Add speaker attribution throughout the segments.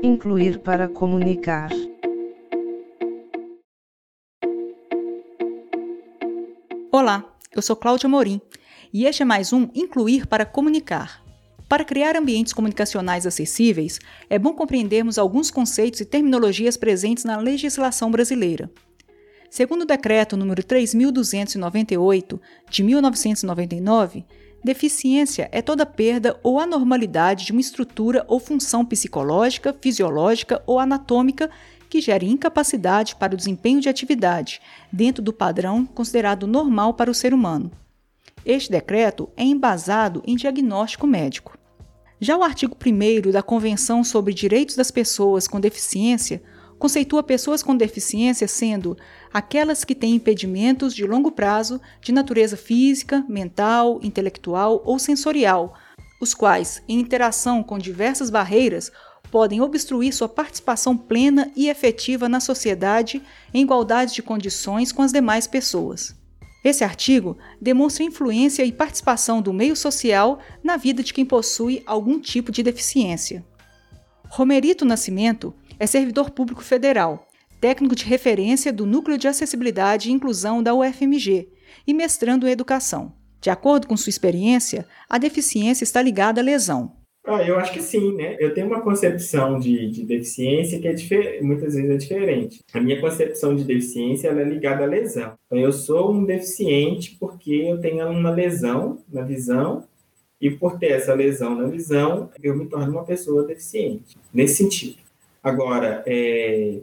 Speaker 1: Incluir para comunicar.
Speaker 2: Olá, eu sou Cláudia Morim e este é mais um Incluir para Comunicar. Para criar ambientes comunicacionais acessíveis, é bom compreendermos alguns conceitos e terminologias presentes na legislação brasileira. Segundo o decreto número 3298 de 1999, deficiência é toda perda ou anormalidade de uma estrutura ou função psicológica, fisiológica ou anatômica que gere incapacidade para o desempenho de atividade, dentro do padrão considerado normal para o ser humano. Este decreto é embasado em diagnóstico médico. Já o artigo 1 da Convenção sobre Direitos das Pessoas com Deficiência conceitua pessoas com deficiência sendo aquelas que têm impedimentos de longo prazo de natureza física, mental, intelectual ou sensorial, os quais, em interação com diversas barreiras, podem obstruir sua participação plena e efetiva na sociedade em igualdade de condições com as demais pessoas. Esse artigo demonstra influência e participação do meio social na vida de quem possui algum tipo de deficiência. Romerito Nascimento é servidor público federal, técnico de referência do Núcleo de Acessibilidade e Inclusão da UFMG e mestrando em Educação. De acordo com sua experiência, a deficiência está ligada à lesão.
Speaker 3: Ah, eu acho que sim, né? Eu tenho uma concepção de, de deficiência que é muitas vezes é diferente. A minha concepção de deficiência é ligada à lesão. Então, eu sou um deficiente porque eu tenho uma lesão na visão e por ter essa lesão na visão, eu me torno uma pessoa deficiente, nesse sentido. Agora, é,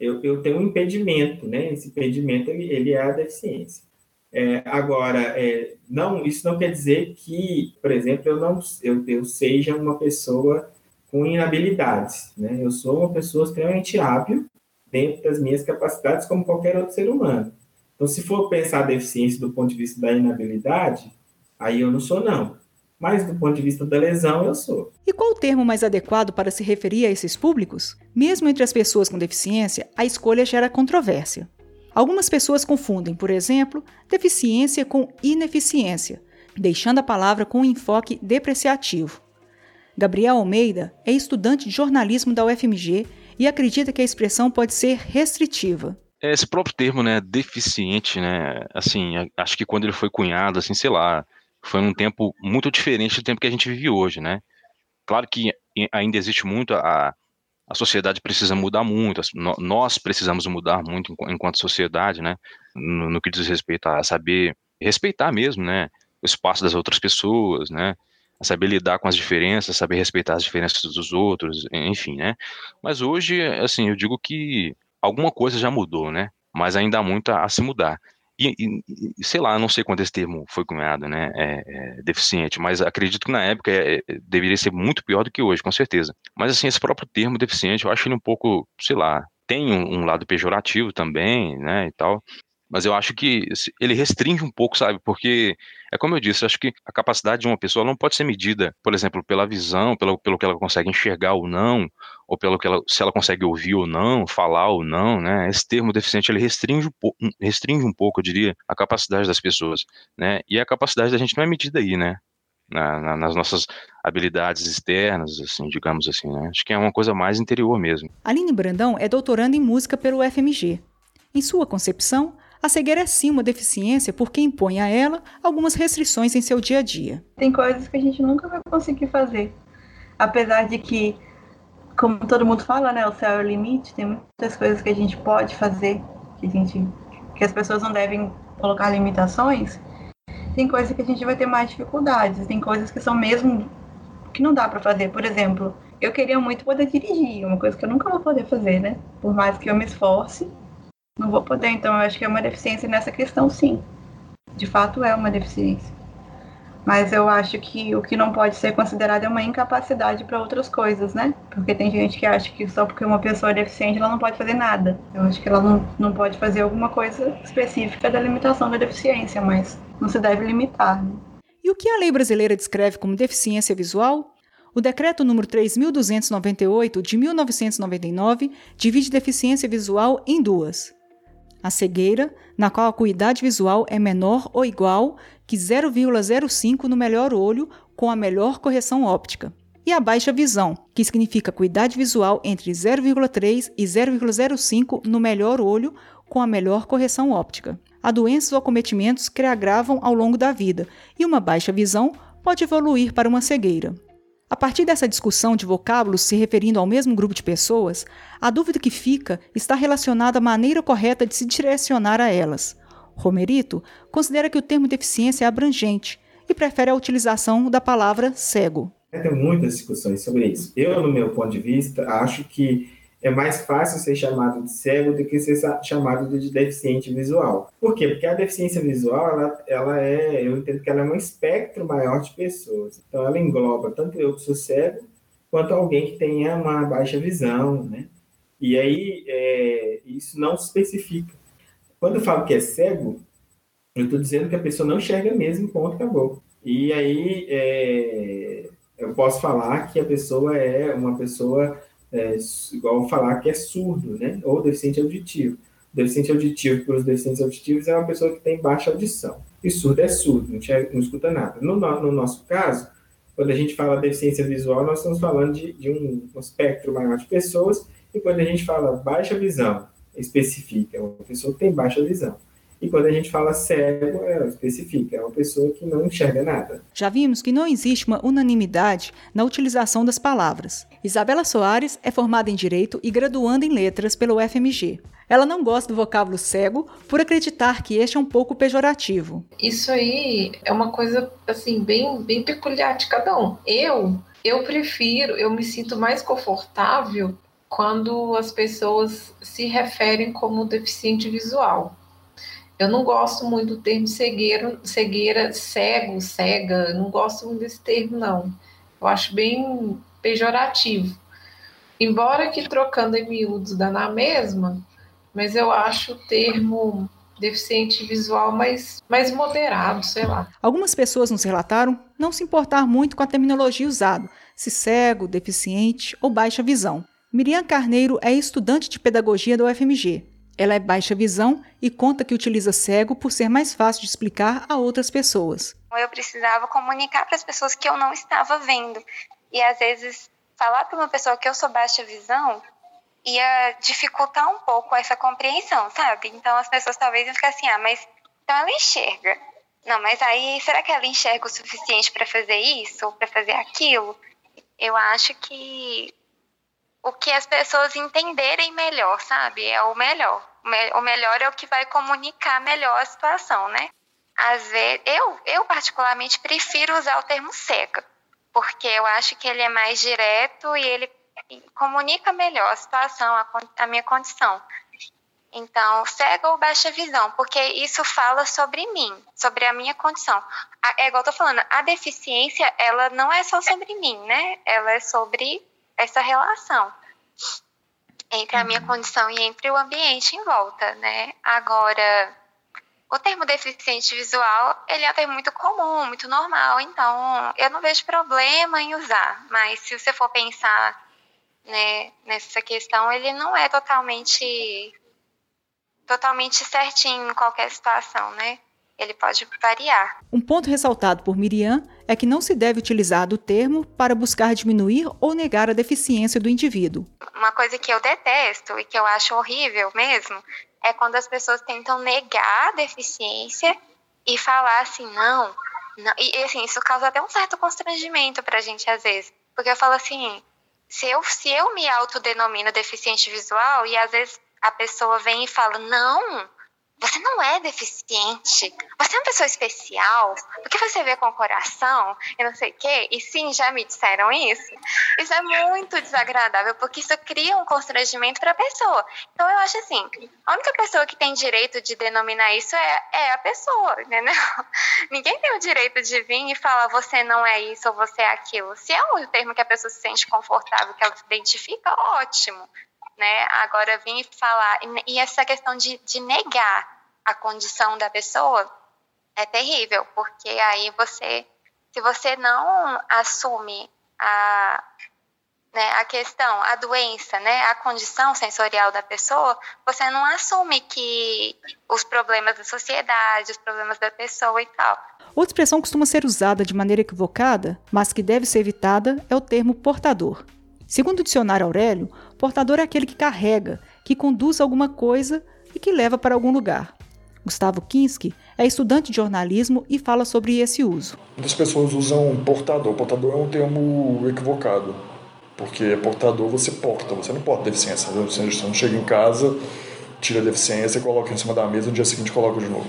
Speaker 3: eu, eu, tenho um impedimento, né? Esse impedimento, ele, ele é a deficiência. É, agora, é, não, isso não quer dizer que, por exemplo, eu não eu, eu seja uma pessoa com inabilidades, né? Eu sou uma pessoa extremamente hábil dentro das minhas capacidades, como qualquer outro ser humano. Então, se for pensar a deficiência do ponto de vista da inabilidade, aí eu não sou, não mas do ponto de vista da lesão, eu sou.
Speaker 2: E qual o termo mais adequado para se referir a esses públicos? Mesmo entre as pessoas com deficiência, a escolha gera controvérsia. Algumas pessoas confundem, por exemplo, deficiência com ineficiência, deixando a palavra com um enfoque depreciativo. Gabriel Almeida é estudante de jornalismo da UFMG e acredita que a expressão pode ser restritiva.
Speaker 4: Esse próprio termo, né, deficiente, né, assim, acho que quando ele foi cunhado, assim, sei lá, foi um tempo muito diferente do tempo que a gente vive hoje, né? Claro que ainda existe muito, a, a sociedade precisa mudar muito, nós precisamos mudar muito enquanto sociedade, né? No, no que diz respeito a saber respeitar mesmo, né? O espaço das outras pessoas, né? A saber lidar com as diferenças, saber respeitar as diferenças dos outros, enfim, né? Mas hoje, assim, eu digo que alguma coisa já mudou, né? Mas ainda há muito a, a se mudar. E, e, sei lá, não sei quando esse termo foi cunhado, né, é, é, deficiente, mas acredito que na época é, é, deveria ser muito pior do que hoje, com certeza. Mas assim, esse próprio termo deficiente, eu acho ele um pouco, sei lá, tem um, um lado pejorativo também, né, e tal, mas eu acho que ele restringe um pouco, sabe? Porque, é como eu disse, acho que a capacidade de uma pessoa não pode ser medida, por exemplo, pela visão, pelo, pelo que ela consegue enxergar ou não, ou pelo que ela, se ela consegue ouvir ou não, falar ou não, né? Esse termo deficiente, ele restringe um, restringe um pouco, eu diria, a capacidade das pessoas, né? E a capacidade da gente não é medida aí, né? Na, na, nas nossas habilidades externas, assim, digamos assim, né? Acho que é uma coisa mais interior mesmo.
Speaker 2: Aline Brandão é doutoranda em música pelo FMG. Em sua concepção, a cegueira é sim uma deficiência porque impõe a ela algumas restrições em seu dia a dia.
Speaker 5: Tem coisas que a gente nunca vai conseguir fazer. Apesar de que, como todo mundo fala, né, o céu é o limite, tem muitas coisas que a gente pode fazer, que, a gente, que as pessoas não devem colocar limitações. Tem coisas que a gente vai ter mais dificuldades, tem coisas que são mesmo que não dá para fazer. Por exemplo, eu queria muito poder dirigir, uma coisa que eu nunca vou poder fazer, né? Por mais que eu me esforce, não vou poder, então eu acho que é uma deficiência nessa questão, sim. De fato é uma deficiência. Mas eu acho que o que não pode ser considerado é uma incapacidade para outras coisas, né? Porque tem gente que acha que só porque uma pessoa é deficiente ela não pode fazer nada. Eu acho que ela não, não pode fazer alguma coisa específica da limitação da deficiência, mas não se deve limitar. Né?
Speaker 2: E o que a lei brasileira descreve como deficiência visual? O decreto número 3298 de 1999 divide deficiência visual em duas: a cegueira, na qual a acuidade visual é menor ou igual que 0,05 no melhor olho com a melhor correção óptica. e a baixa visão, que significa acuidade visual entre 0,3 e 0,05 no melhor olho com a melhor correção óptica. Há doenças ou acometimentos que agravam ao longo da vida, e uma baixa visão pode evoluir para uma cegueira. A partir dessa discussão de vocábulos se referindo ao mesmo grupo de pessoas, a dúvida que fica está relacionada à maneira correta de se direcionar a elas. Romerito considera que o termo deficiência é abrangente e prefere a utilização da palavra cego.
Speaker 3: Tem muitas discussões sobre isso. Eu, no meu ponto de vista, acho que é mais fácil ser chamado de cego do que ser chamado de deficiente visual. Por quê? Porque a deficiência visual, ela, ela é, eu entendo que ela é um espectro maior de pessoas. Então, ela engloba tanto eu que sou cego, quanto alguém que tenha uma baixa visão, né? E aí, é, isso não se especifica. Quando eu falo que é cego, eu estou dizendo que a pessoa não enxerga mesmo, ponto, acabou. E aí, é, eu posso falar que a pessoa é uma pessoa é, igual falar que é surdo, né? Ou deficiente auditivo. Deficiente auditivo, para os deficientes auditivos, é uma pessoa que tem baixa audição. E surdo é surdo, não, não escuta nada. No, no, nosso caso, quando a gente fala deficiência visual, nós estamos falando de, de um, um espectro maior de pessoas, e quando a gente fala baixa visão, especifica, uma pessoa que tem baixa visão. E quando a gente fala cego, é, especifica, é uma pessoa que não enxerga nada.
Speaker 2: Já vimos que não existe uma unanimidade na utilização das palavras. Isabela Soares é formada em Direito e graduanda em Letras pelo FMG. Ela não gosta do vocábulo cego por acreditar que este é um pouco pejorativo.
Speaker 6: Isso aí é uma coisa assim bem, bem peculiar de cada um. Eu, eu prefiro, eu me sinto mais confortável quando as pessoas se referem como deficiente visual eu não gosto muito do termo cegueira, cegueira, cego, cega, não gosto muito desse termo, não. Eu acho bem pejorativo. Embora que trocando em miúdos dá na mesma, mas eu acho o termo deficiente visual mais, mais moderado, sei lá.
Speaker 2: Algumas pessoas nos relataram não se importar muito com a terminologia usada, se cego, deficiente ou baixa visão. Miriam Carneiro é estudante de pedagogia da UFMG ela é baixa visão e conta que utiliza cego por ser mais fácil de explicar a outras pessoas.
Speaker 7: Eu precisava comunicar para as pessoas que eu não estava vendo. E às vezes falar para uma pessoa que eu sou baixa visão ia dificultar um pouco essa compreensão, sabe? Então as pessoas talvez iam ficar assim: "Ah, mas então ela enxerga". Não, mas aí será que ela enxerga o suficiente para fazer isso ou para fazer aquilo? Eu acho que o que as pessoas entenderem melhor, sabe? É o melhor. O melhor é o que vai comunicar melhor a situação, né? Às vezes, eu, eu particularmente prefiro usar o termo cega, porque eu acho que ele é mais direto e ele comunica melhor a situação, a, a minha condição. Então, cega ou baixa visão, porque isso fala sobre mim, sobre a minha condição. É igual eu tô falando, a deficiência, ela não é só sobre mim, né? Ela é sobre essa relação entre a minha uhum. condição e entre o ambiente em volta, né? Agora, o termo deficiente visual, ele é um termo muito comum, muito normal, então eu não vejo problema em usar, mas se você for pensar né, nessa questão, ele não é totalmente totalmente certinho em qualquer situação, né? Ele pode variar.
Speaker 2: Um ponto ressaltado por Miriam é que não se deve utilizar do termo para buscar diminuir ou negar a deficiência do indivíduo.
Speaker 7: Uma coisa que eu detesto e que eu acho horrível mesmo é quando as pessoas tentam negar a deficiência e falar assim, não, não. E assim, isso causa até um certo constrangimento para a gente às vezes. Porque eu falo assim, se eu, se eu me autodenomino deficiente visual e às vezes a pessoa vem e fala, não, você não é deficiente, você é uma pessoa especial, porque você vê com o coração e não sei o quê, e sim, já me disseram isso. Isso é muito desagradável, porque isso cria um constrangimento para a pessoa. Então, eu acho assim: a única pessoa que tem direito de denominar isso é, é a pessoa, entendeu? Ninguém tem o direito de vir e falar você não é isso ou você é aquilo. Se é um termo que a pessoa se sente confortável, que ela se identifica, ótimo né? Agora vir falar e essa questão de, de negar a condição da pessoa é terrível, porque aí você, se você não assume a, né, a questão, a doença, né, a condição sensorial da pessoa, você não assume que os problemas da sociedade, os problemas da pessoa e tal.
Speaker 2: Outra expressão costuma ser usada de maneira equivocada, mas que deve ser evitada, é o termo portador. Segundo o dicionário Aurélio, portador é aquele que carrega, que conduz alguma coisa e que leva para algum lugar. Gustavo Kinski é estudante de jornalismo e fala sobre esse uso.
Speaker 8: Muitas pessoas usam portador. Portador é um termo equivocado, porque portador você porta, você não porta deficiência. Você não chega em casa, tira a deficiência, coloca em cima da mesa, no dia seguinte coloca de novo.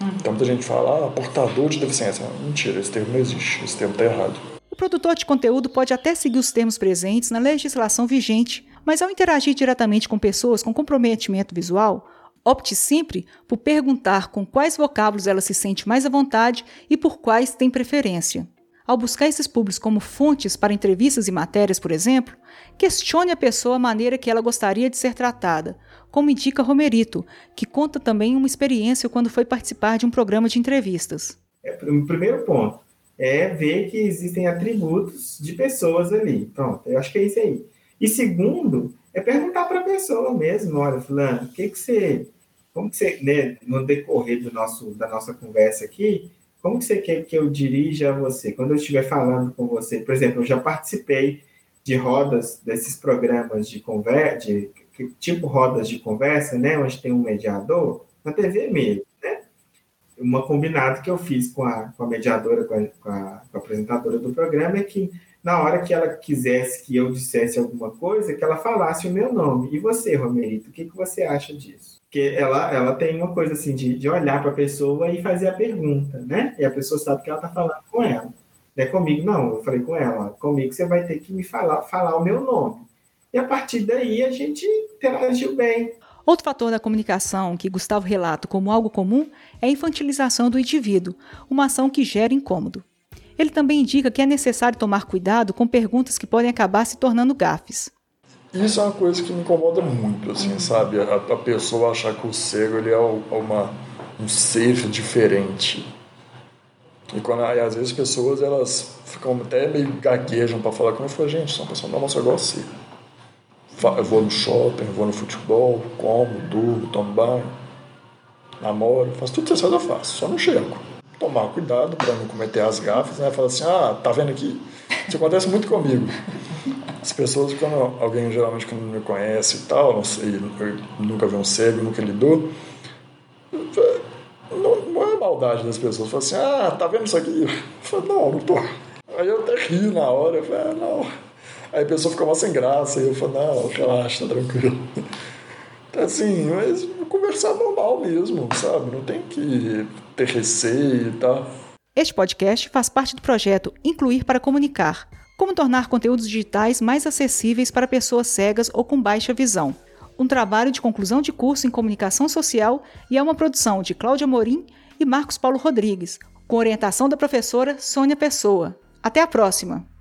Speaker 8: Uhum. Então muita gente fala, ah, portador de deficiência. Mentira, esse termo não existe, esse termo está errado.
Speaker 2: O produtor de conteúdo pode até seguir os termos presentes na legislação vigente, mas ao interagir diretamente com pessoas com comprometimento visual, Opte sempre por perguntar com quais vocábulos ela se sente mais à vontade e por quais tem preferência. Ao buscar esses públicos como fontes para entrevistas e matérias, por exemplo, questione a pessoa a maneira que ela gostaria de ser tratada, como indica Romerito, que conta também uma experiência quando foi participar de um programa de entrevistas.
Speaker 3: É, o primeiro ponto é ver que existem atributos de pessoas ali. Pronto, eu acho que é isso aí. E segundo, é perguntar para a pessoa mesmo, olha, fulano, o que que você, como que você, né, no decorrer do nosso, da nossa conversa aqui, como que você quer que eu dirija a você? Quando eu estiver falando com você, por exemplo, eu já participei de rodas desses programas de conversa, de, tipo rodas de conversa, né, onde tem um mediador, na TV mesmo, né? Uma combinada que eu fiz com a, com a mediadora, com a, com a, com a apresentadora do programa é que na hora que ela quisesse que eu dissesse alguma coisa, que ela falasse o meu nome. E você, Romerito, o que, que você acha disso? Porque ela, ela tem uma coisa assim de, de olhar para a pessoa e fazer a pergunta, né? E a pessoa sabe que ela está falando com ela. Não é comigo, não. Eu falei com ela, comigo você vai ter que me falar, falar o meu nome. E a partir daí a gente interagiu bem.
Speaker 2: Outro fator da comunicação que Gustavo relata como algo comum é a infantilização do indivíduo, uma ação que gera incômodo. Ele também indica que é necessário tomar cuidado com perguntas que podem acabar se tornando gafes.
Speaker 8: Isso é uma coisa que me incomoda muito, assim, sabe? A, a pessoa achar que o cego ele é uma, um ser diferente. E quando aí, às vezes as pessoas elas ficam até meio gaguejam para falar comigo, eu falo, gente, sou uma pessoa normal, só igual. Eu vou no shopping, vou no futebol, como, durmo, tomo banho, namoro, faço tudo que você faz, eu faço, só não chego tomar cuidado para não cometer as gafas, né? Falar assim, ah, tá vendo aqui? Isso acontece muito comigo. As pessoas, quando alguém geralmente que não me conhece e tal, não sei, nunca vi um cego, nunca lidou, não, não é maldade das pessoas. Fala assim, ah, tá vendo isso aqui? Eu falo, não, não tô. Aí eu até rio na hora, eu falo, ah, não. Aí a pessoa fica mais sem graça, e eu falo, não, relaxa, tá tranquilo. Então, assim, mas conversar normal mesmo, sabe? Não tem que receio e tal.
Speaker 2: Este podcast faz parte do projeto Incluir para Comunicar como tornar conteúdos digitais mais acessíveis para pessoas cegas ou com baixa visão. Um trabalho de conclusão de curso em comunicação social e é uma produção de Cláudia Morim e Marcos Paulo Rodrigues, com orientação da professora Sônia Pessoa. Até a próxima!